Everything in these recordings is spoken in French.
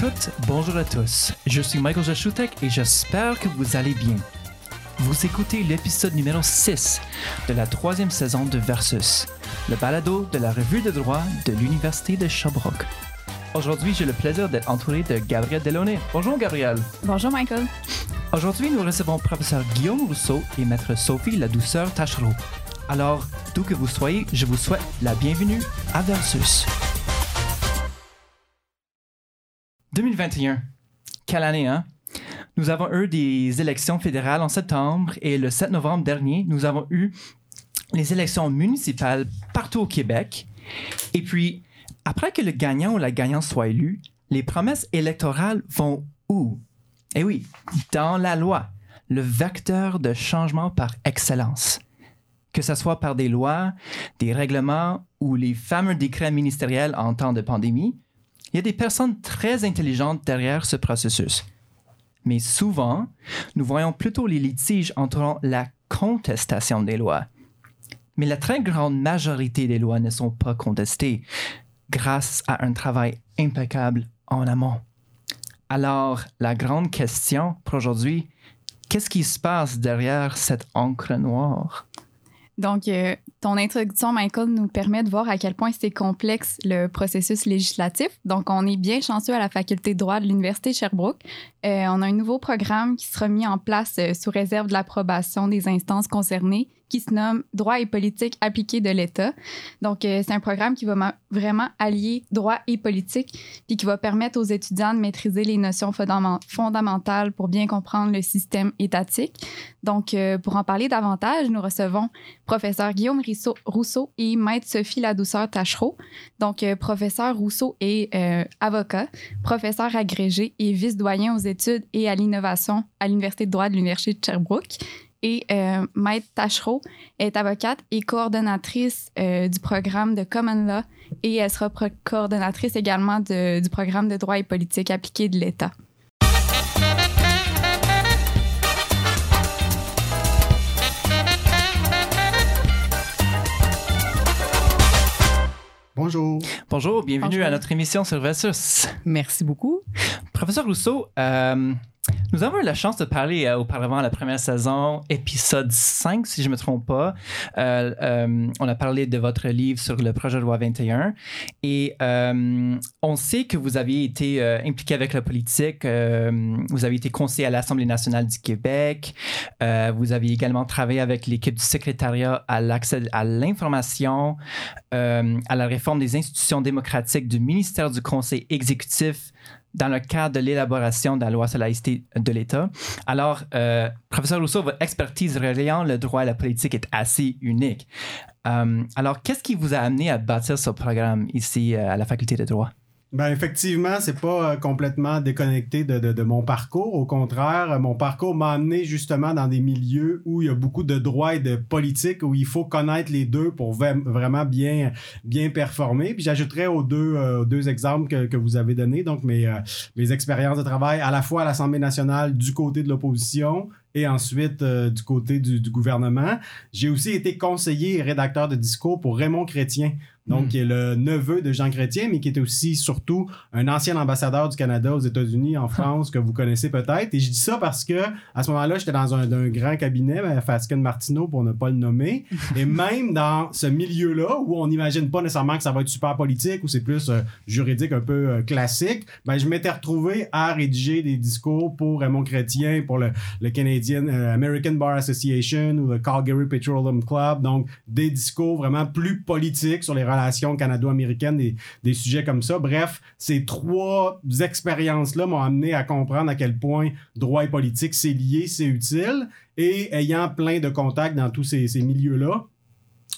Bonjour à toutes, bonjour à tous. Je suis Michael Jashutek et j'espère que vous allez bien. Vous écoutez l'épisode numéro 6 de la troisième saison de Versus, le balado de la revue de droit de l'Université de Sherbrooke. Aujourd'hui, j'ai le plaisir d'être entouré de Gabriel Delaunay. Bonjour Gabriel. Bonjour Michael. Aujourd'hui, nous recevons professeur Guillaume Rousseau et maître Sophie La Douceur Tachereau. Alors, d'où que vous soyez, je vous souhaite la bienvenue à Versus. 2021. Quelle année, hein? Nous avons eu des élections fédérales en septembre et le 7 novembre dernier, nous avons eu les élections municipales partout au Québec. Et puis, après que le gagnant ou la gagnante soit élu, les promesses électorales vont où? Eh oui, dans la loi, le vecteur de changement par excellence. Que ce soit par des lois, des règlements ou les fameux décrets ministériels en temps de pandémie, il y a des personnes très intelligentes derrière ce processus. Mais souvent, nous voyons plutôt les litiges entourant la contestation des lois. Mais la très grande majorité des lois ne sont pas contestées grâce à un travail impeccable en amont. Alors, la grande question pour aujourd'hui, qu'est-ce qui se passe derrière cette encre noire? Donc, euh, ton introduction, Michael, nous permet de voir à quel point c'est complexe le processus législatif. Donc, on est bien chanceux à la faculté de droit de l'Université Sherbrooke. Euh, on a un nouveau programme qui sera mis en place euh, sous réserve de l'approbation des instances concernées qui se nomme Droit et politique appliqués de l'État. Donc, euh, c'est un programme qui va vraiment allier droit et politique, puis qui va permettre aux étudiants de maîtriser les notions fondamentales pour bien comprendre le système étatique. Donc, euh, pour en parler davantage, nous recevons professeur Guillaume Rousseau et maître Sophie Ladouceur Tachereau. Donc, euh, professeur Rousseau est avocat, professeur agrégé et vice-doyen aux études et à l'innovation à l'Université de droit de l'Université de Sherbrooke et euh, Maître Tachereau est avocate et coordonnatrice euh, du programme de Common Law et elle sera coordonnatrice également du programme de droit et politique appliqué de l'État. Bonjour. Bonjour, bienvenue à notre émission sur Versus. Merci beaucoup. Professeur Rousseau, euh, nous avons eu la chance de parler euh, auparavant à la première saison, épisode 5, si je ne me trompe pas. Euh, euh, on a parlé de votre livre sur le projet de loi 21. Et on sait que vous aviez été impliqué avec la politique. vous avez été conseiller à l'Assemblée nationale du Québec. vous avez également travaillé avec l'équipe du secrétariat à l'accès à l'information, à la réforme des institutions démocratiques du ministère du Conseil exécutif dans le cadre de l'élaboration de la loi sur la laïcité de l'État. Alors, euh, professeur Rousseau, votre expertise reliant le droit et la politique est assez unique. Euh, alors, qu'est-ce qui vous a amené à bâtir ce programme ici euh, à la faculté de droit? Ben effectivement, c'est pas euh, complètement déconnecté de, de, mon parcours. Au contraire, mon parcours m'a amené justement dans des milieux où il y a beaucoup de droit et de politique, où il faut connaître les deux pour vraiment bien, bien performer. Puis j'ajouterais aux deux, euh, deux exemples que, que, vous avez donnés, donc mes, euh, mes expériences de travail à la fois à l'Assemblée nationale du côté de l'opposition et ensuite du côté du, du gouvernement. J'ai aussi été conseiller et rédacteur de discours pour Raymond Chrétien, donc, hmm. qui est le neveu de Jean Chrétien, mais qui était aussi surtout un ancien ambassadeur du Canada aux États-Unis, en France, que vous connaissez peut-être. Et je dis ça parce que à ce moment-là, j'étais dans un, grand cabinet, ben, Fasken Martineau, pour ne pas le nommer. Et même dans ce milieu-là, où on n'imagine pas nécessairement que ça va être super politique, ou c'est plus euh, juridique, un peu euh, classique, ben, je m'étais retrouvé à rédiger des discours pour Raymond Chrétien, pour le, le Canadian euh, American Bar Association ou le Calgary Petroleum Club. Donc, des discours vraiment plus politiques sur les relations canado-américaines, des, des sujets comme ça. Bref, ces trois expériences-là m'ont amené à comprendre à quel point droit et politique, c'est lié, c'est utile. Et ayant plein de contacts dans tous ces, ces milieux-là,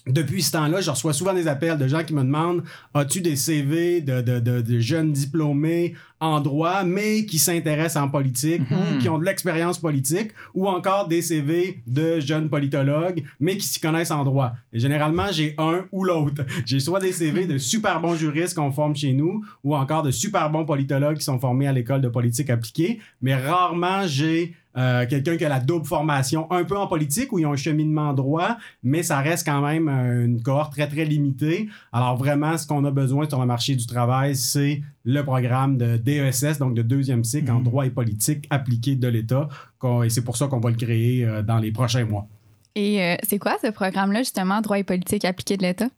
depuis ce temps-là, je reçois souvent des appels de gens qui me demandent As-tu des CV de, de, de, jeunes diplômés? En droit, mais qui s'intéressent en politique ou mhm. qui ont de l'expérience politique, ou encore des CV de jeunes politologues, mais qui s'y connaissent en droit Et généralement, j'ai un ou l'autre. J'ai soit des CV de super bons juristes qu'on forme chez nous, ou encore de super bons politologues qui sont formés à l'école de politique appliquée, mais rarement j'ai euh, quelqu'un qui a la double formation, un peu en politique où ils ont un cheminement droit, mais ça reste quand même euh, une cohorte très très limitée. Alors vraiment, ce qu'on a besoin sur le marché du travail, c'est le programme de DESS, donc de deuxième cycle en Mhm. droit et politique appliqué de l'État. Et c'est pour ça qu'on va le créer euh, dans les prochains mois. Et euh, c'est quoi ce programme-là, justement, droit et politique appliqué de l'État?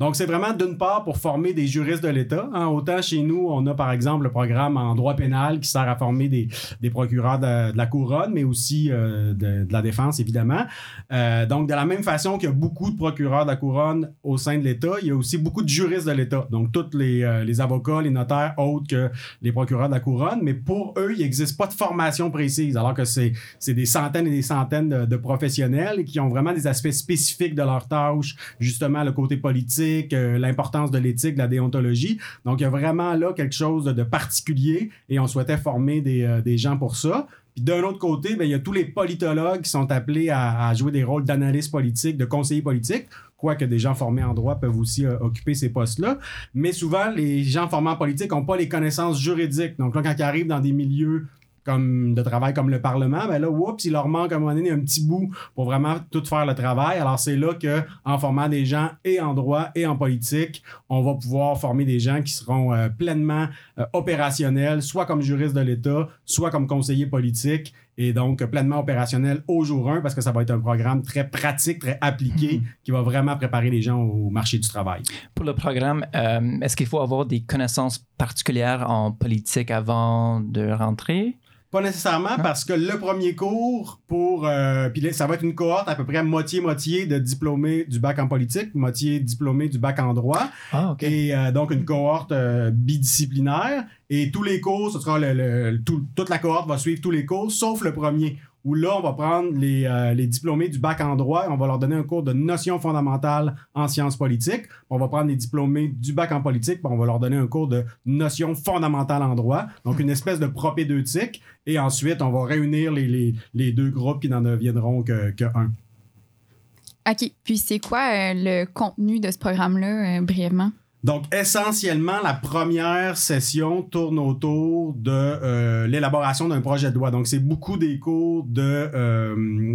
Donc, c'est vraiment d'une part pour former des juristes de l'État. hein. Autant chez nous, on a par exemple le programme en droit pénal qui sert à former des, des procureurs de, la couronne, mais aussi euh, de, la défense, évidemment. Euh, donc, de la même façon qu'il y a beaucoup de procureurs de la couronne au sein de l'État, il y a aussi beaucoup de juristes de l'État. Donc, tous les, euh, les avocats, les notaires, autres que les procureurs de la couronne. Mais pour eux, il n'existe pas de formation précise, alors que c'est c'est des centaines et des centaines de, de professionnels qui ont vraiment des aspects spécifiques de leur tâche, justement le côté politique, euh, l'importance de l'éthique, de la déontologie. Donc, il y a vraiment là quelque chose de, particulier et on souhaitait former des, euh, des gens pour ça. Puis d'un autre côté, ben, il y a tous les politologues qui sont appelés à, jouer des rôles d'analyste politique, de conseiller politique, quoique des gens formés en droit peuvent aussi euh, occuper ces postes-là. Mais souvent, les gens formés en politique n'ont pas les connaissances juridiques. Donc là, quand ils arrivent dans des milieux comme de travail comme le Parlement, ben là, oups, il leur manque à un moment donné un petit bout pour vraiment tout faire le travail. Alors c'est là que en formant des gens et en droit et en politique, on va pouvoir former des gens qui seront euh, pleinement euh, opérationnels, soit comme juristes de l'État, soit comme conseillers politiques, et donc pleinement opérationnels au jour 1 parce que ça va être un programme très pratique, très appliqué, qui va vraiment préparer les gens au marché du travail. Pour le programme, euh, est-ce qu'il faut avoir des connaissances particulières en politique avant de rentrer? Pas nécessairement Ah. parce que le premier cours pour euh, puis ça va être une cohorte à peu près moitié moitié de diplômés du bac en politique, moitié diplômés du bac en droit. Ah, et euh, donc une cohorte euh, bidisciplinaire. Et tous les cours, ce sera le- tout- toute la cohorte va suivre tous les cours sauf le premier où là on va prendre les, euh, les diplômés du bac en droit, et on va leur donner un cours de notions fondamentales en sciences politiques, on va prendre les diplômés du bac en politique, puis on va leur donner un cours de notions fondamentales en droit, donc une espèce de propédeutique et ensuite on va réunir les, les- les deux groupes qui n'en deviendront que, que. OK. Puis c'est quoi euh, le contenu de ce programme-là, euh, brièvement? Donc, essentiellement, la première session tourne autour de euh, l'élaboration d'un projet de loi. Donc, c'est beaucoup des cours euh,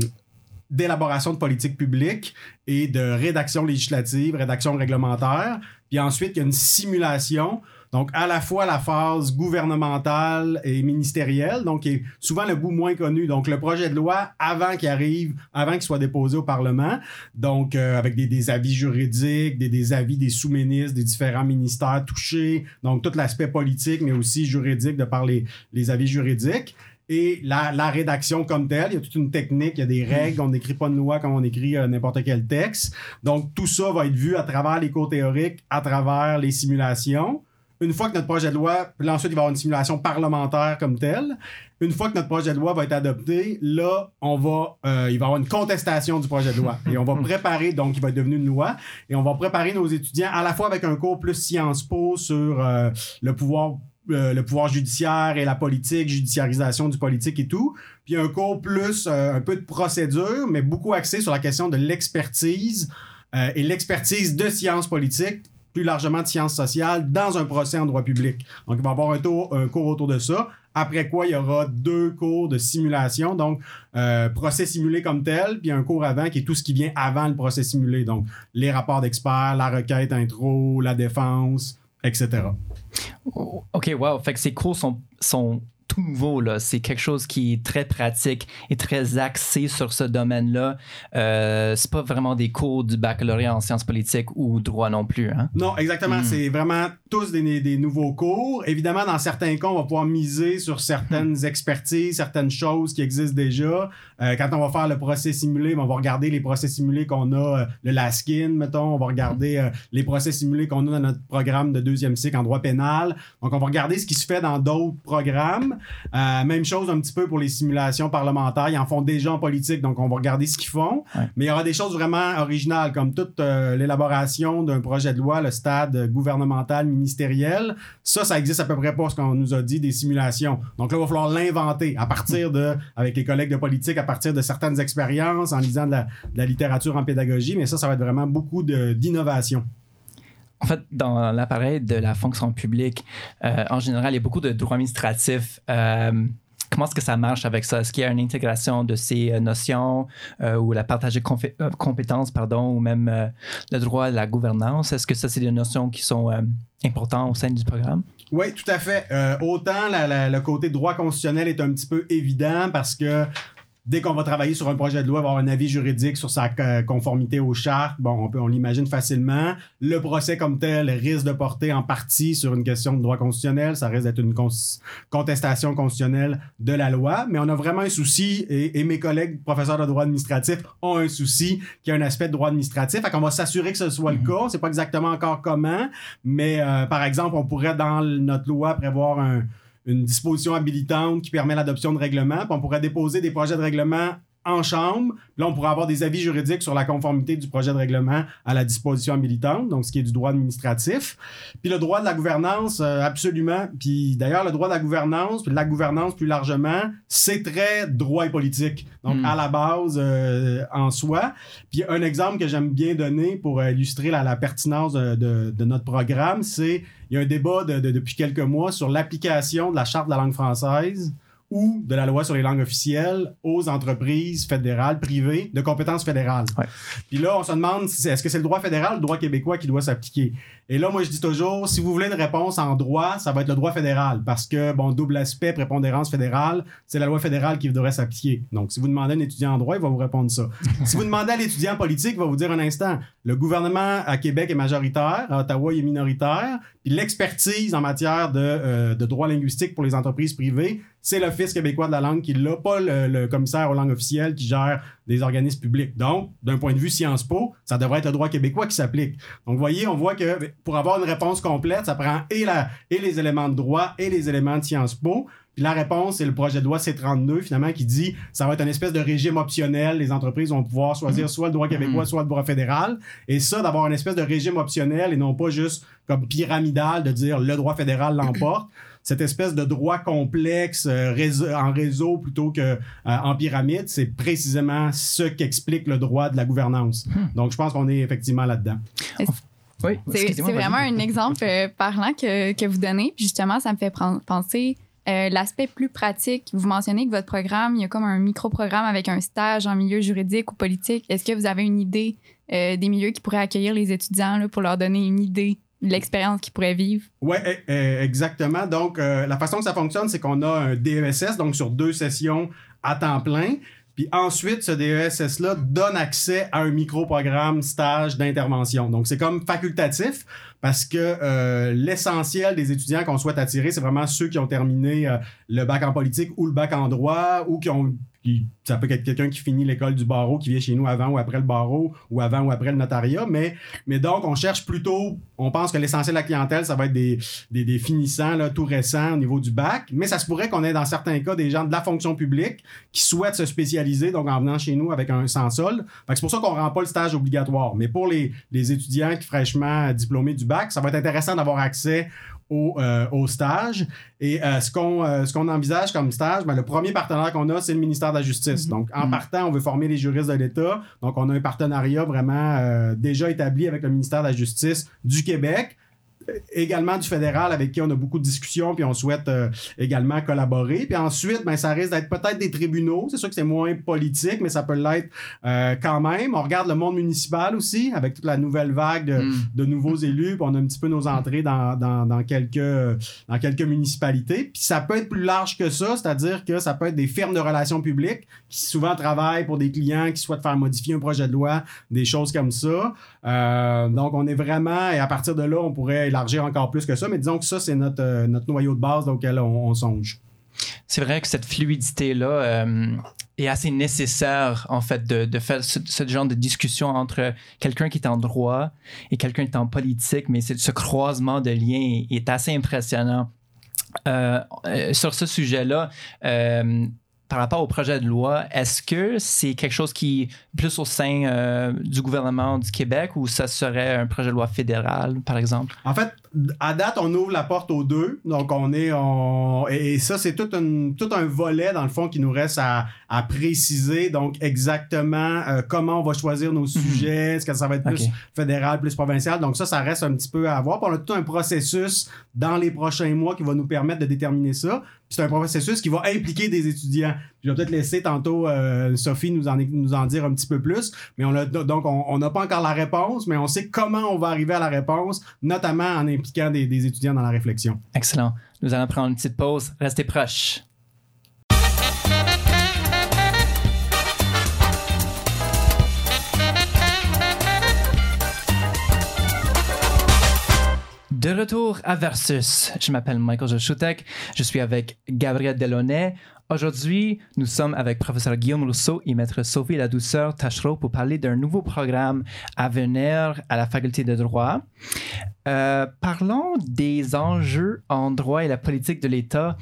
d'élaboration de politique publique et de rédaction législative, rédaction réglementaire. Puis ensuite, il y a une simulation. Donc, à la fois la phase gouvernementale et ministérielle, donc qui est souvent le bout moins connu. Donc, le projet de loi avant qu'il arrive, avant qu'il soit déposé au Parlement, donc euh, avec des, avis juridiques, des, avis des sous-ministres, des différents ministères touchés, donc tout l'aspect politique, mais aussi juridique de par les, avis juridiques. Et la, rédaction comme telle, il y a toute une technique, il y a des règles, on n'écrit pas de loi comme on écrit euh, n'importe quel texte. Donc tout ça va être vu à travers les cours théoriques, à travers les simulations. Une fois que notre projet de loi, puis ensuite, il va y avoir une simulation parlementaire comme telle. Une fois que notre projet de loi va être adopté, là, on va, euh, il va y avoir une contestation du projet de loi. Et on va préparer, donc il va être devenu une loi, et on va préparer nos étudiants à la fois avec un cours plus Sciences Po sur euh, le pouvoir euh, le pouvoir judiciaire et la politique, judiciarisation du politique et tout. Puis un cours plus un peu de procédure, mais beaucoup axé sur la question de l'expertise et l'expertise de sciences politiques, plus largement de sciences sociales, dans un procès en droit public. Donc, il va y avoir un, cours autour de ça. Après quoi, il y aura deux cours de simulation, donc euh, procès simulé comme tel, puis un cours avant qui est tout ce qui vient avant le procès simulé, donc les rapports d'experts, la requête intro, la défense, etc. OK, wow. Fait que ces cours sont tout là. C'est quelque chose qui est très pratique et très axé sur ce domaine-là. Euh, c'est pas vraiment des cours du baccalauréat en sciences politiques ou droit non plus, hein? Non, exactement. Mm. C'est vraiment tous des, des nouveaux cours. Évidemment, dans certains cas, on va pouvoir miser sur certaines expertises, certaines choses qui existent déjà. Euh, quand on va faire le procès simulé, ben, on va regarder les procès simulés qu'on a, euh, le LASKIN, mettons. On va regarder euh, les procès simulés qu'on a dans notre programme de deuxième cycle en droit pénal. Donc, on va regarder ce qui se fait dans d'autres programmes. Euh, même chose un petit peu pour les simulations parlementaires. Ils en font déjà en politique, donc on va regarder ce qu'ils font. Ouais. Mais il y aura des choses vraiment originales, comme toute euh, l'élaboration d'un projet de loi, le stade gouvernemental, ministériel. Ça, ça existe à peu près pas ce qu'on nous a dit des simulations. Donc là, il va falloir l'inventer à partir de, avec les collègues de politique, à partir de certaines expériences, en lisant de la, de la littérature en pédagogie. Mais ça, ça va être vraiment beaucoup d'innovation. En fait, dans l'appareil de la fonction publique, euh, en général, il y a beaucoup de droits administratifs. Euh, comment est-ce que ça marche avec ça? Est-ce qu'il y a une intégration de ces euh, notions ou la partage de compétences, pardon, ou même le droit à la gouvernance? Est-ce que ça, c'est des notions qui sont importantes au sein du programme? Oui, tout à fait. Autant le côté droit constitutionnel est un petit peu évident parce que dès qu'on va travailler sur un projet de loi, avoir un avis juridique sur sa euh, conformité aux chartes, bon, on, peut, on l'imagine facilement. Le procès comme tel risque de porter en partie sur une question de droit constitutionnel. Ça risque d'être une contestation constitutionnelle de la loi. Mais on a vraiment un souci, et, et mes collègues professeurs de droit administratif ont un souci qui a un aspect de droit administratif. Fait qu'on va s'assurer que ce soit le cas. C'est pas exactement encore comment, mais euh, par exemple, on pourrait dans notre loi prévoir un- une disposition habilitante qui permet l'adoption de règlements, puis on pourrait déposer des projets de règlement en chambre. Là, on pourrait avoir des avis juridiques sur la conformité du projet de règlement à la disposition habilitante, donc ce qui est du droit administratif. Puis le droit de la gouvernance, euh, absolument. Puis d'ailleurs, le droit de la gouvernance, puis la gouvernance plus largement, c'est très droit et politique. Donc Mm. à la base, euh, en soi. Puis un exemple que j'aime bien donner pour euh, illustrer la, la pertinence de, de- de notre programme, c'est il y a un débat de- de- depuis quelques mois sur l'application de la charte de la langue française ou de la loi sur les langues officielles aux entreprises fédérales, privées, de compétences fédérales. Ouais. Puis là, on se demande si est-ce que c'est le droit fédéral ou le droit québécois qui doit s'appliquer? Et là, moi, je dis toujours, si vous voulez une réponse en droit, ça va être le droit fédéral. Parce que, bon, double aspect, prépondérance fédérale, c'est la loi fédérale qui devrait s'appliquer. Donc, si vous demandez à un étudiant en droit, il va vous répondre ça. si vous demandez à l'étudiant en politique, il va vous dire un instant, le gouvernement à Québec est majoritaire, à Ottawa, il est minoritaire, puis l'expertise en matière de, euh, de droit linguistique pour les entreprises privées, c'est l'Office québécois de la langue qui l'a, pas le, le commissaire aux langues officielles qui gère des organismes publics. Donc, d'un point de vue Sciences Po, ça devrait être le droit québécois qui s'applique. Donc, vous voyez, on voit que pour avoir une réponse complète, ça prend et, la, et les éléments de droit et les éléments de Sciences Po. Puis la réponse, c'est le projet de loi C32, finalement, qui dit ça va être une espèce de régime optionnel. Les entreprises vont pouvoir choisir soit le droit québécois, soit le droit fédéral. Et ça, d'avoir une espèce de régime optionnel et non pas juste comme pyramidal de dire le droit fédéral l'emporte. Cette espèce de droit complexe euh, réseau- en réseau plutôt que euh, en pyramide, c'est précisément ce qu'explique le droit de la gouvernance. Donc, je pense qu'on est effectivement là-dedans. Oui, C'est vraiment un exemple euh, parlant que, que vous donnez. Puis justement, ça me fait prendre- penser euh, l'aspect plus pratique. Vous mentionnez que votre programme, il y a comme un micro-programme avec un stage en milieu juridique ou politique. Est-ce que vous avez une idée euh, des milieux qui pourraient accueillir les étudiants là, pour leur donner une idée l'expérience qu'ils pourraient vivre? Oui, exactement. Donc, euh, la façon que ça fonctionne, c'est qu'on a un DESS, donc sur deux sessions à temps plein. Puis ensuite, ce DESS-là donne accès à un micro-programme stage d'intervention. Donc, c'est comme facultatif parce que euh, l'essentiel des étudiants qu'on souhaite attirer, c'est vraiment ceux qui ont terminé euh, le bac en politique ou le bac en droit ou qui ont. Ça peut être quelqu'un qui finit l'école du barreau, qui vient chez nous avant ou après le barreau ou avant ou après le notariat. Mais, donc, on cherche plutôt. On pense que l'essentiel de la clientèle, ça va être des, des, finissants tout récents au niveau du bac. Mais ça se pourrait qu'on ait dans certains cas des gens de la fonction publique qui souhaitent se spécialiser, donc en venant chez nous avec un sans sol. C'est pour ça qu'on rend pas le stage obligatoire. Mais pour les, les étudiants qui fraîchement diplômés du bac, ça va être intéressant d'avoir accès au, euh, au stage. Et euh, ce qu'on euh, ce qu'on envisage comme stage, ben, le premier partenaire qu'on a, c'est le ministère de la Justice. Donc, en Mhm. partant, on veut former les juristes de l'État. Donc, on a un partenariat vraiment déjà établi avec le ministère de la Justice du Québec également du fédéral avec qui on a beaucoup de discussions puis on souhaite euh, également collaborer. Puis ensuite, ben, ça risque d'être peut-être des tribunaux. C'est sûr que c'est moins politique, mais ça peut l'être euh, quand même. On regarde le monde municipal aussi avec toute la nouvelle vague de, Mm. de nouveaux élus. Puis on a un petit peu nos entrées dans, dans, dans quelques, dans quelques municipalités. Puis ça peut être plus large que ça, c'est-à-dire que ça peut être des firmes de relations publiques qui souvent travaillent pour des clients qui souhaitent faire modifier un projet de loi, des choses comme ça. Euh, donc on est vraiment, et à partir de là, on pourrait élargir encore plus que ça, mais disons que ça, c'est notre, euh, notre noyau de base auquel on, on songe. C'est vrai que cette fluidité-là euh, est assez nécessaire, en fait, de, faire ce, genre de discussion entre quelqu'un qui est en droit et quelqu'un qui est en politique, mais ce croisement de liens est, assez impressionnant. Sur ce sujet-là, par rapport au projet de loi, est-ce que c'est quelque chose qui est plus au sein euh, du gouvernement du Québec ou ça serait un projet de loi fédéral, par exemple? À date, on ouvre la porte aux deux. Donc, on est. On... Et ça, c'est tout, un- tout un volet, dans le fond, qui nous reste à, à préciser. Donc, exactement euh, comment on va choisir nos sujets. Est-ce que ça va être plus fédéral, plus provincial? Donc, ça, ça reste un petit peu à voir. Puis on a tout un processus dans les prochains mois qui va nous permettre de déterminer ça. Puis c'est un processus qui va impliquer des étudiants. Je vais peut-être laisser tantôt euh, Sophie nous en, nous en dire un petit peu plus. Mais on a, donc, on n'a pas encore la réponse, mais on sait comment on va arriver à la réponse, notamment en impliquant impliquant des, des étudiants dans la réflexion. Excellent. Nous allons prendre une petite pause. Restez proches. Retour à Versus. Je m'appelle Michael Joshutek. Je suis avec Gabriel Delaunay. Aujourd'hui, nous sommes avec professeur Guillaume Rousseau et maître Sophie Ladouceur Tachereau pour parler d'un nouveau programme à venir à la faculté de droit. Euh, parlons des enjeux en droit et la politique de l'État.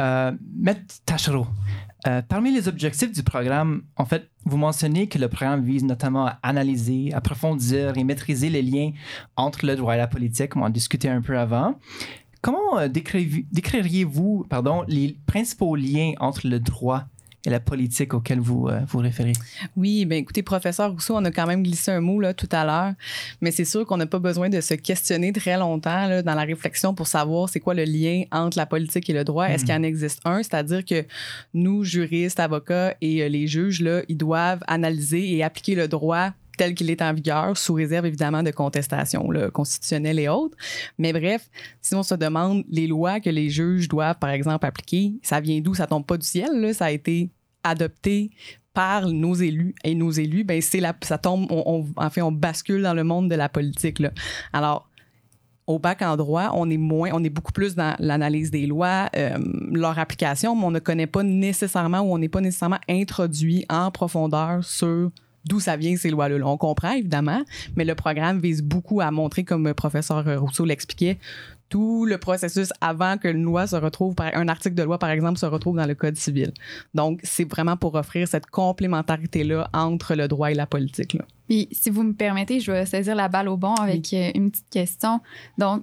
Euh, maître Tachereau, euh, parmi les objectifs du programme, en fait, vous mentionnez que le programme vise notamment à analyser, approfondir et maîtriser les liens entre le droit et la politique, on en discutait un peu avant. Comment euh, décririez-vous les principaux liens entre le droit et la politique auquel vous euh, vous référez? Oui, bien écoutez, professeur Rousseau, on a quand même glissé un mot là, tout à l'heure, mais c'est sûr qu'on n'a pas besoin de se questionner très longtemps là, dans la réflexion pour savoir c'est quoi le lien entre la politique et le droit. Est-ce qu'il y en existe un? C'est-à-dire que nous, juristes, avocats et euh, les juges, là, ils doivent analyser et appliquer le droit tel qu'il est en vigueur, sous réserve évidemment de contestation constitutionnelle et autres. Mais bref, si on se demande les lois que les juges doivent, par exemple, appliquer, ça vient d'où? Ça tombe pas du ciel, là. ça a été adopté par nos élus. Et nos élus, ben c'est la, ça tombe, on, en fait, on bascule dans le monde de la politique. Là. Alors, au bac en droit, on est moins, on est beaucoup plus dans l'analyse des lois, euh, leur application, mais on ne connaît pas nécessairement ou on n'est pas nécessairement introduit en profondeur sur d'où ça vient ces lois-là. On comprend évidemment, mais le programme vise beaucoup à montrer, comme le professeur Rousseau l'expliquait, tout le processus avant que une loi se retrouve, par, un article de loi par exemple, se retrouve dans le Code civil. Donc, c'est vraiment pour offrir cette complémentarité-là entre le droit et la politique. Là. Puis, si vous me permettez, je vais saisir la balle au bon avec euh, une petite question. Donc,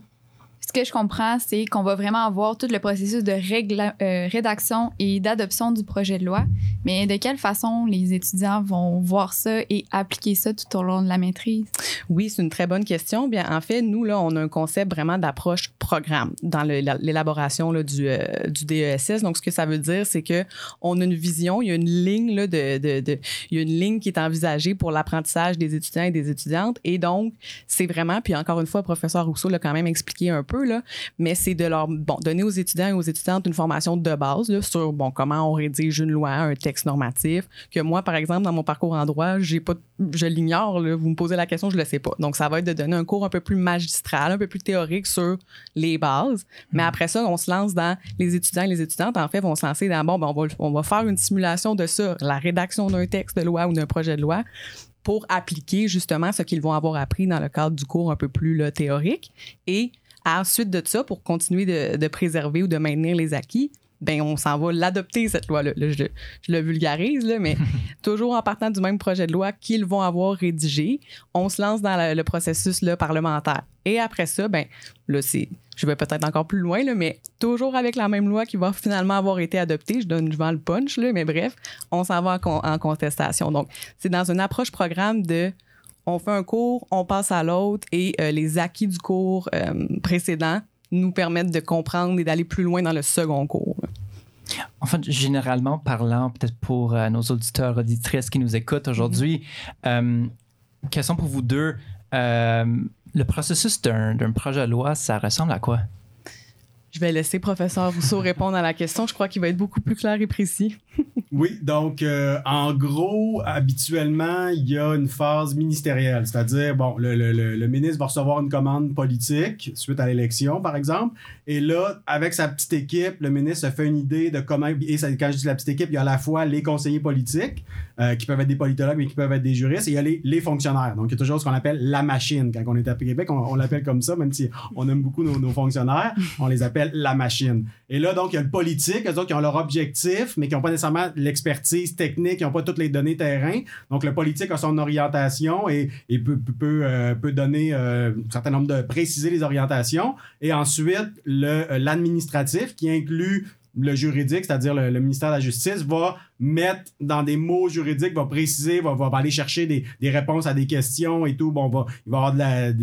ce que je comprends, c'est qu'on va vraiment avoir tout le processus de euh, rédaction et d'adoption du projet de loi, mais de quelle façon les étudiants vont voir ça et appliquer ça tout au long de la maîtrise? Oui, c'est une très bonne question. Bien, en fait, nous, là, on a un concept vraiment d'approche programme dans l'élaboration du, euh, du DESS. Donc, ce que ça veut dire, c'est que on a une vision, il y a une ligne là, de, de, il y a une ligne qui est envisagée pour l'apprentissage des étudiants et des étudiantes. Et donc, c'est vraiment, puis encore une fois, le professeur Rousseau l'a quand même expliqué un peu, là, mais c'est de leur bon, donner aux étudiants et aux étudiantes une formation de base là, sur bon, comment on rédige une loi, un texte normatif, que moi, par exemple, dans mon parcours en droit, j'ai pas, je l'ignore. Vous me posez la question, je le sais pas. Donc, ça va être de donner un cours un peu plus magistral, un peu plus théorique sur les bases. Mais hmm. après ça, on se lance dans les étudiants et les étudiantes, en fait, vont se lancer dans bon, ben, on, va, on va faire une simulation de ça, la rédaction d'un texte de loi ou d'un projet de loi pour appliquer justement ce qu'ils vont avoir appris dans le cadre du cours un peu plus théorique. Et Ensuite de ça, pour continuer de, préserver ou de maintenir les acquis, ben on s'en va l'adopter, cette loi-là. je, le vulgarise, là, mais toujours en partant du même projet de loi qu'ils vont avoir rédigé, on se lance dans le, processus là, parlementaire. Et après ça, ben là, c'est, je vais peut-être encore plus loin, là, mais toujours avec la même loi qui va finalement avoir été adoptée. Je donne, vends le punch, là, mais bref, on s'en va en contestation. Donc, c'est dans une approche programme de on fait un cours, on passe à l'autre et euh, les acquis du cours euh, précédent nous permettent de comprendre et d'aller plus loin dans le second cours. En fait, généralement parlant, peut-être pour euh, nos auditeurs, auditrices qui nous écoutent aujourd'hui, mm sont pour vous deux, le processus d'un projet de loi, ça ressemble à quoi? Je vais laisser professeur Rousseau répondre à la question. Je crois qu'il va être beaucoup plus clair et précis. oui, donc euh, en gros, habituellement, il y a une phase ministérielle, c'est-à-dire, bon, le, le, le, ministre va recevoir une commande politique suite à l'élection, par exemple, et là, avec sa petite équipe, le ministre se fait une idée de comment, et ça, quand je dis la petite équipe, il y a à la fois les conseillers politiques, euh, qui peuvent être des politologues, mais qui peuvent être des juristes, et il y a les, les fonctionnaires. Donc, il y a toujours ce qu'on appelle la machine. Quand on est à Québec, on, on l'appelle comme ça, même si on aime beaucoup nos, nos fonctionnaires, on les appelle la machine. Et là, donc, il y a le politique, eux autres qui ont leur objectif, mais qui n'ont pas nécessairement l'expertise technique, qui n'ont pas toutes les données terrain. Donc, le politique a son orientation et, euh, peut, donner euh, un certain nombre de préciser les orientations. Et ensuite, euh, l'administratif qui inclut le juridique, c'est-à-dire le, ministère de la Justice, va mettre dans des mots juridiques, va préciser, va, va aller chercher des, des réponses à des questions et tout. Bon, va, il va y avoir de la-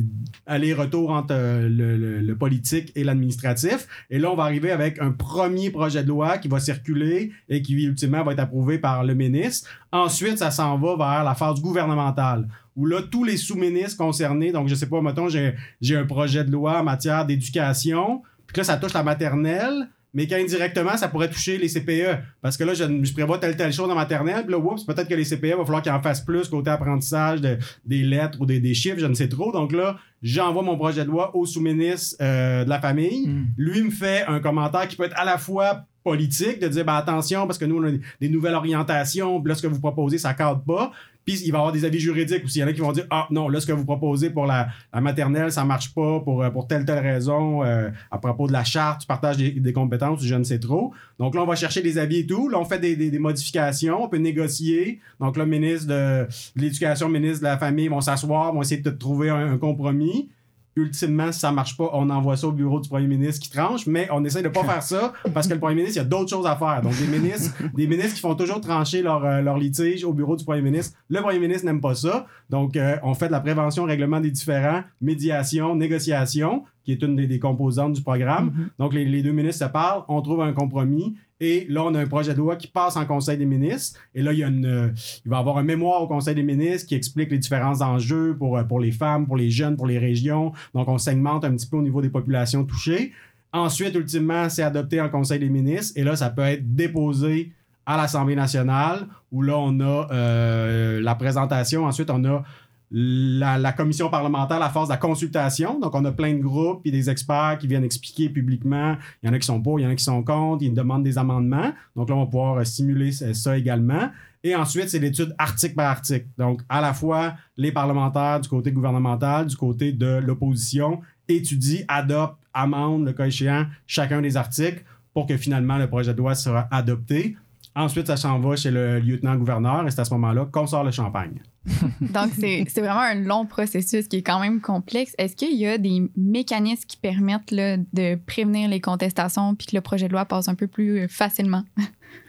aller-retour entre euh, le, le- politique et l'administratif. Et là, on va arriver avec un premier projet de loi qui va circuler et qui, ultimement, va être approuvé par le ministre. Ensuite, ça s'en va vers la phase gouvernementale où là, tous les sous-ministres concernés, donc je sais pas, mettons, j'ai un projet de loi en matière d'éducation, puis là, ça touche la maternelle, mais qu'indirectement, ça pourrait toucher les CPE. Parce que là, je, je prévois telle, telle chose en maternelle, puis là, oups, peut-être que les CPE, va falloir qu'ils en fassent plus côté apprentissage de- des lettres ou des, des chiffres, je ne sais trop. Donc là, j'envoie mon projet de loi au sous-ministre euh, de la famille. Mm. Lui me fait un commentaire qui peut être à la fois politique, de dire ben, attention, parce que nous, on a des, des nouvelles orientations, puis là, ce que vous proposez, ça cadre pas. Puis il va y avoir des avis juridiques aussi. Il y en a qui vont dire Ah non, là, ce que vous proposez pour la, maternelle, ça marche pas pour, euh, pour telle, telle raison. euh, à propos de la charte, tu partages des, des compétences, je ne sais trop. Donc là, on va chercher des avis et tout. Là, on fait des, des- des modifications, on peut négocier. Donc là, le ministre de, de l'Éducation, le ministre de la Famille vont s'asseoir, vont essayer de trouver un, un compromis. Ultimement, si ça marche pas, on envoie ça au bureau du premier ministre qui tranche, mais on essaie de pas faire ça parce que le premier ministre, il y a d'autres choses à faire. Donc, des ministres, des ministres qui font toujours trancher leur, euh, leur litige au bureau du premier ministre. Le premier ministre n'aime pas ça. Donc, euh, on fait de la prévention, règlement des différends, médiation, négociation, qui est une des, des composantes du programme. Mhm. Donc, les, les deux ministres se parlent, on trouve un compromis. Et là, on a un projet de loi qui passe en Conseil des ministres. Et là, il, y a une, il va y avoir un mémoire au Conseil des ministres qui explique les différents enjeux pour, pour les femmes, pour les jeunes, pour les régions. Donc, on segmente un petit peu au niveau des populations touchées. Ensuite, ultimement, c'est adopté en Conseil des ministres. Et là, ça peut être déposé à l'Assemblée nationale, où là, on a euh, la présentation. Ensuite, on a la, commission parlementaire, la phase de la consultation. Donc, on a plein de groupes et des experts qui viennent expliquer publiquement. Il y en a qui sont pour, il y en a qui sont contre, ils demandent des amendements. Donc là, on va pouvoir euh, stimuler ça ça également. Et ensuite, c'est l'étude article par article. Donc, à la fois, les parlementaires du côté gouvernemental, du côté de l'opposition, étudient, adoptent, amendent, le cas échéant, chacun des articles pour que finalement le projet de loi sera adopté. Ensuite, ça s'en va chez le lieutenant-gouverneur et c'est à ce moment-là qu'on sort le champagne. Donc, c'est vraiment un long processus qui est quand même complexe. Est-ce qu'il y a des mécanismes qui permettent là, de prévenir les contestations puis que le projet de loi passe un peu plus euh, facilement?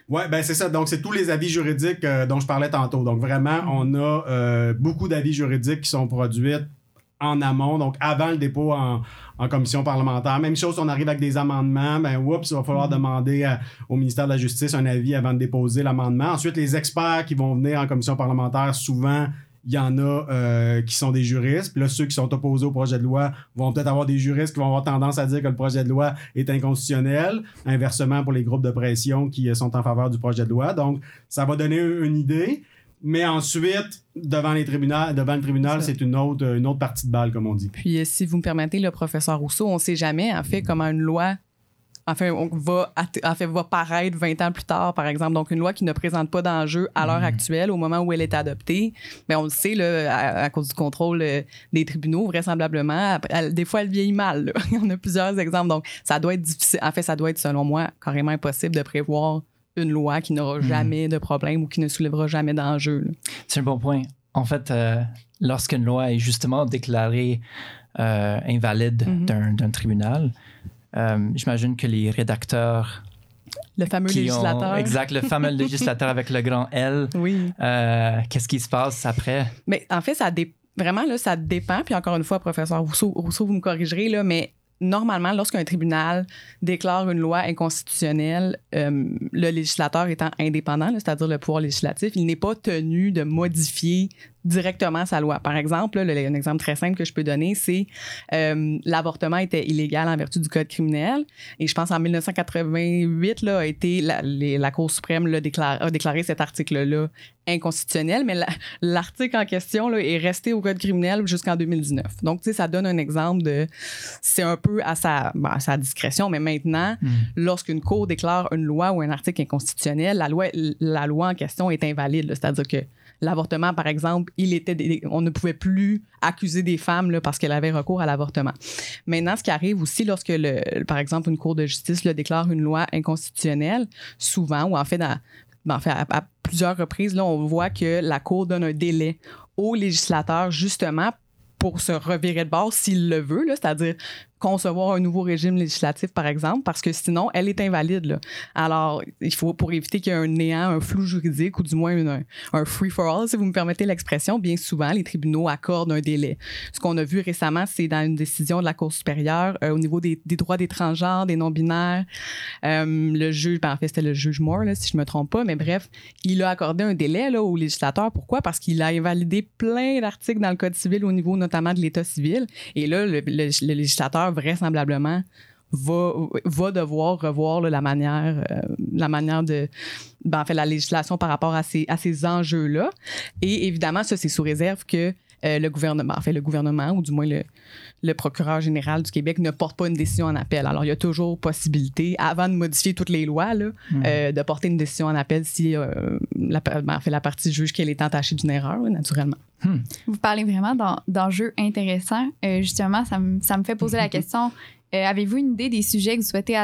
Ouais, ben c'est ça. Donc, c'est tous les avis juridiques euh, dont je parlais tantôt. Donc, vraiment, on a euh, beaucoup d'avis juridiques qui sont produits en amont, donc avant le dépôt en, en commission parlementaire. Même chose, si on arrive avec des amendements, ben, oups, il va falloir demander à- au ministère de la Justice un avis avant de déposer l'amendement. Ensuite, les experts qui vont venir en commission parlementaire, souvent, il y en a euh, qui sont des juristes. Puis là, ceux qui sont opposés au projet de loi vont peut-être avoir des juristes qui vont avoir tendance à dire que le projet de loi est inconstitutionnel. Inversement, pour les groupes de pression qui euh, sont en faveur du projet de loi. Donc, ça va donner une idée. Mais ensuite, devant, les tribunaux, devant le tribunal, C'est une autre, une autre partie de balle, comme on dit. Puis, euh, si vous me permettez, le professeur Rousseau, on ne sait jamais, en fait, comment une loi enfin, on va, en fait, va paraître 20 ans plus tard, par exemple. Donc, une loi qui ne présente pas d'enjeu à l'heure actuelle, au moment où elle est adoptée, ben, on le sait, là, à, à cause du contrôle euh, des tribunaux, vraisemblablement, elle- des fois, elle vieillit mal. là. Il y en a plusieurs exemples. Donc, ça doit être difficile. En fait, ça doit être, selon moi, carrément impossible de prévoir une loi qui n'aura jamais de problème ou qui ne soulèvera jamais d'enjeu. C'est un bon point. En fait, euh, lorsqu'une loi est justement déclarée euh, invalide Mhm. d'un tribunal, euh, j'imagine que les rédacteurs Le fameux législateur. ont... Exact, le fameux législateur avec le grand L, Oui. euh, qu'est-ce qui se passe après? Mais en fait, ça dé- vraiment, là, ça dépend. Puis encore une fois, professeur Rousseau, Rousseau vous me corrigerez, là, mais normalement, lorsqu'un tribunal déclare une loi inconstitutionnelle, euh, le législateur étant indépendant, c'est-à-dire le pouvoir législatif, il n'est pas tenu de modifier directement sa loi. Par exemple, là, un exemple très simple que je peux donner, c'est euh, l'avortement était illégal en vertu du code criminel. Et je pense en 1988 là, a été la, les- la Cour suprême là, déclare- a déclaré cet article-là inconstitutionnel, mais la- l'article en question là, est resté au code criminel jusqu'en 2019. Donc, tu sais, ça donne un exemple de... C'est un peu à sa, bon, à sa discrétion, mais maintenant, Hmm. lorsqu'une cour déclare une loi ou un article inconstitutionnel, la loi, la loi en question est invalide. C'est-à-dire que l'avortement, par exemple, on ne pouvait plus accuser des femmes parce qu'elles avaient recours à l'avortement. Maintenant, ce qui arrive aussi lorsque, le, par exemple, une cour de justice le déclare une loi inconstitutionnelle, souvent, ou en fait, à, plusieurs reprises, là, on voit que la cour donne un délai au législateur justement pour se revirer de bord s'il le veut, c'est-à-dire concevoir un nouveau régime législatif, par exemple, parce que sinon, elle est invalide. Alors, il faut, pour éviter qu'il y ait un néant, un flou juridique, ou du moins un free-for-all, si vous me permettez l'expression, bien souvent, les tribunaux accordent un délai. Ce qu'on a vu récemment, c'est dans une décision de la Cour supérieure euh, au niveau des, droits des transgenres, des non-binaires. Euh, le juge, ben, en fait, c'était le juge Moore, si je me trompe pas, mais bref, il a accordé un délai là, au législateur. Pourquoi? Parce qu'il a invalidé plein d'articles dans le Code civil au niveau notamment de l'État civil. Et là, le législateur vraisemblablement va, devoir revoir la manière euh, la manière de ben, la législation par rapport à ces à ces enjeux là et évidemment ça c'est sous réserve que euh, le gouvernement, en fait, le gouvernement, ou du moins le, le, procureur général du Québec ne porte pas une décision en appel. Alors, il y a toujours possibilité, avant de modifier toutes les lois, là, mm. euh, de porter une décision en appel si la, ben, en fait, la partie juge qu'elle est entachée d'une erreur, naturellement. Hmm. Vous parlez vraiment d'enjeux intéressants. justement, ça me, ça me fait poser la question euh, avez-vous une idée des sujets que vous souhaitez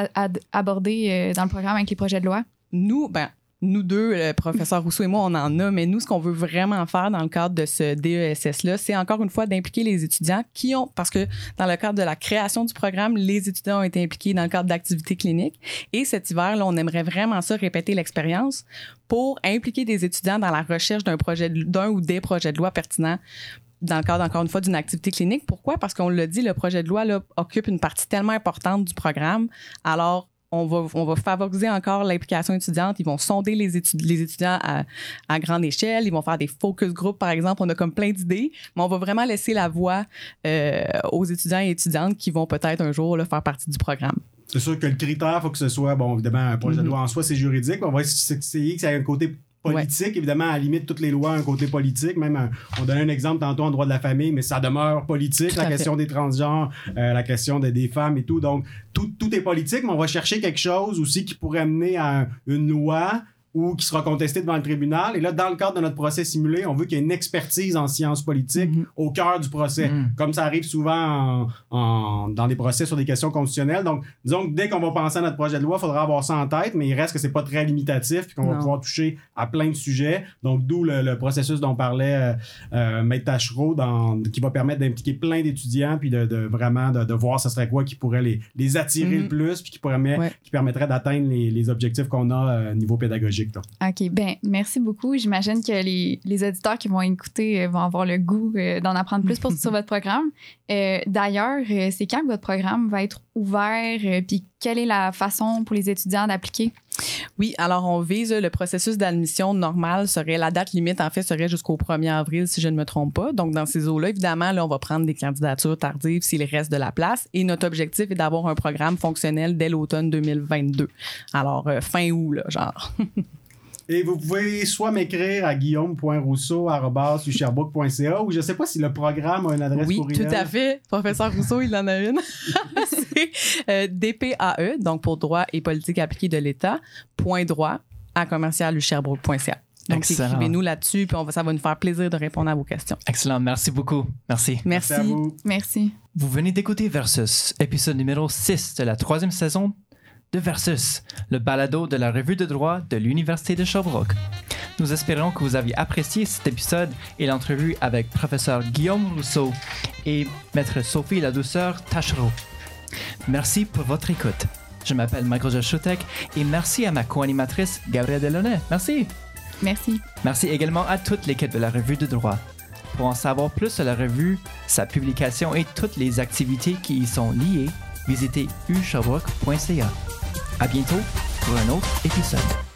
aborder euh, dans le programme avec les projets de loi? Nous, ben, nous deux, le professeur Rousseau et moi, on en a, mais nous, ce qu'on veut vraiment faire dans le cadre de ce DESS-là, c'est encore une fois d'impliquer les étudiants qui ont, parce que dans le cadre de la création du programme, les étudiants ont été impliqués dans le cadre d'activités cliniques. Et cet hiver, là, on aimerait vraiment ça, répéter l'expérience pour impliquer des étudiants dans la recherche d'un projet, d'un ou des projets de loi pertinents dans le cadre, encore une fois, d'une activité clinique. Pourquoi? Parce qu'on l'a dit, le projet de loi occupe une partie tellement importante du programme. Alors, on va, favoriser encore l'implication étudiante. Ils vont sonder les, étudiants à, grande échelle. Ils vont faire des focus groups, par exemple. On a comme plein d'idées, mais on va vraiment laisser la voix euh, aux étudiants et étudiantes qui vont peut-être un jour faire partie du programme. C'est sûr que le critère, il faut que ce soit, bon, évidemment, un projet de loi en soi, c'est juridique. On va essayer que ça ait un côté politique. Évidemment, à la limite, toutes les lois ont un côté politique. Même, on donnait un exemple tantôt en droit de la famille, mais ça demeure politique, la question des transgenres, euh, la question des femmes et tout. Donc, tout, tout est politique, mais on va chercher quelque chose aussi qui pourrait amener à une loi ou qui sera contesté devant le tribunal. Et là, dans le cadre de notre procès simulé, on veut qu'il y ait une expertise en sciences politiques mhm. au cœur du procès, mhm. comme ça arrive souvent en, dans des procès sur des questions constitutionnelles. Donc, disons que dès qu'on va penser à notre projet de loi, il faudra avoir ça en tête, mais il reste que c'est pas très limitatif et qu'on va pouvoir toucher à plein de sujets. Donc, d'où le, processus dont parlait euh, euh, Maître Tachereau, dans, qui va permettre d'impliquer plein d'étudiants puis de, de vraiment de, de, voir ce serait quoi qui pourrait les, les attirer le mhm. plus puis qui, pourrait, qui permettrait d'atteindre les, les, objectifs qu'on a euh, au niveau pédagogique. OK. Ben, merci beaucoup. J'imagine que les, les, auditeurs qui vont écouter euh, vont avoir le goût euh, d'en apprendre plus pour, sur votre programme. Euh, d'ailleurs, c'est quand que votre programme va être ouvert? Puis quelle est la façon pour les étudiants d'appliquer? Oui, alors on vise le processus d'admission normal serait la date limite en fait serait jusqu'au 1er avril si je ne me trompe pas. Donc dans ces eaux-là, évidemment, là, on va prendre des candidatures tardives s'il reste de la place et notre objectif est d'avoir un programme fonctionnel dès l'automne 2022. Alors fin août là, genre. Et vous pouvez soit m'écrire à guillaume.rousseau.ca ou je ne sais pas si le programme a une adresse oui, Oui, tout à fait. Professeur Rousseau, il en a une. C'est euh, DPAE, donc pour droit et politique appliquée de l'État, point droit à commercialucherbrook.ca. Donc, écrivez-nous là-dessus, puis on va, ça va nous faire plaisir de répondre à vos questions. Excellent. Merci beaucoup. Merci. Merci. Merci. vous. Merci. vous venez d'écouter Versus, épisode numéro 6 de la troisième saison de Versus, le balado de la revue de droit de l'Université de Sherbrooke. Nous espérons que vous avez apprécié cet épisode et l'entrevue avec professeur Guillaume Rousseau et maître Sophie La Douceur Tachereau. Merci pour votre écoute. Je m'appelle Michael Jaschutek et merci à ma co-animatrice Gabrielle Delaunay. Merci. Merci. Merci également à toute l'équipe de la revue de droit. Pour en savoir plus sur la revue, sa publication et toutes les activités qui y sont liées, visitez usherbrooke.ca. À bientôt pour un autre épisode.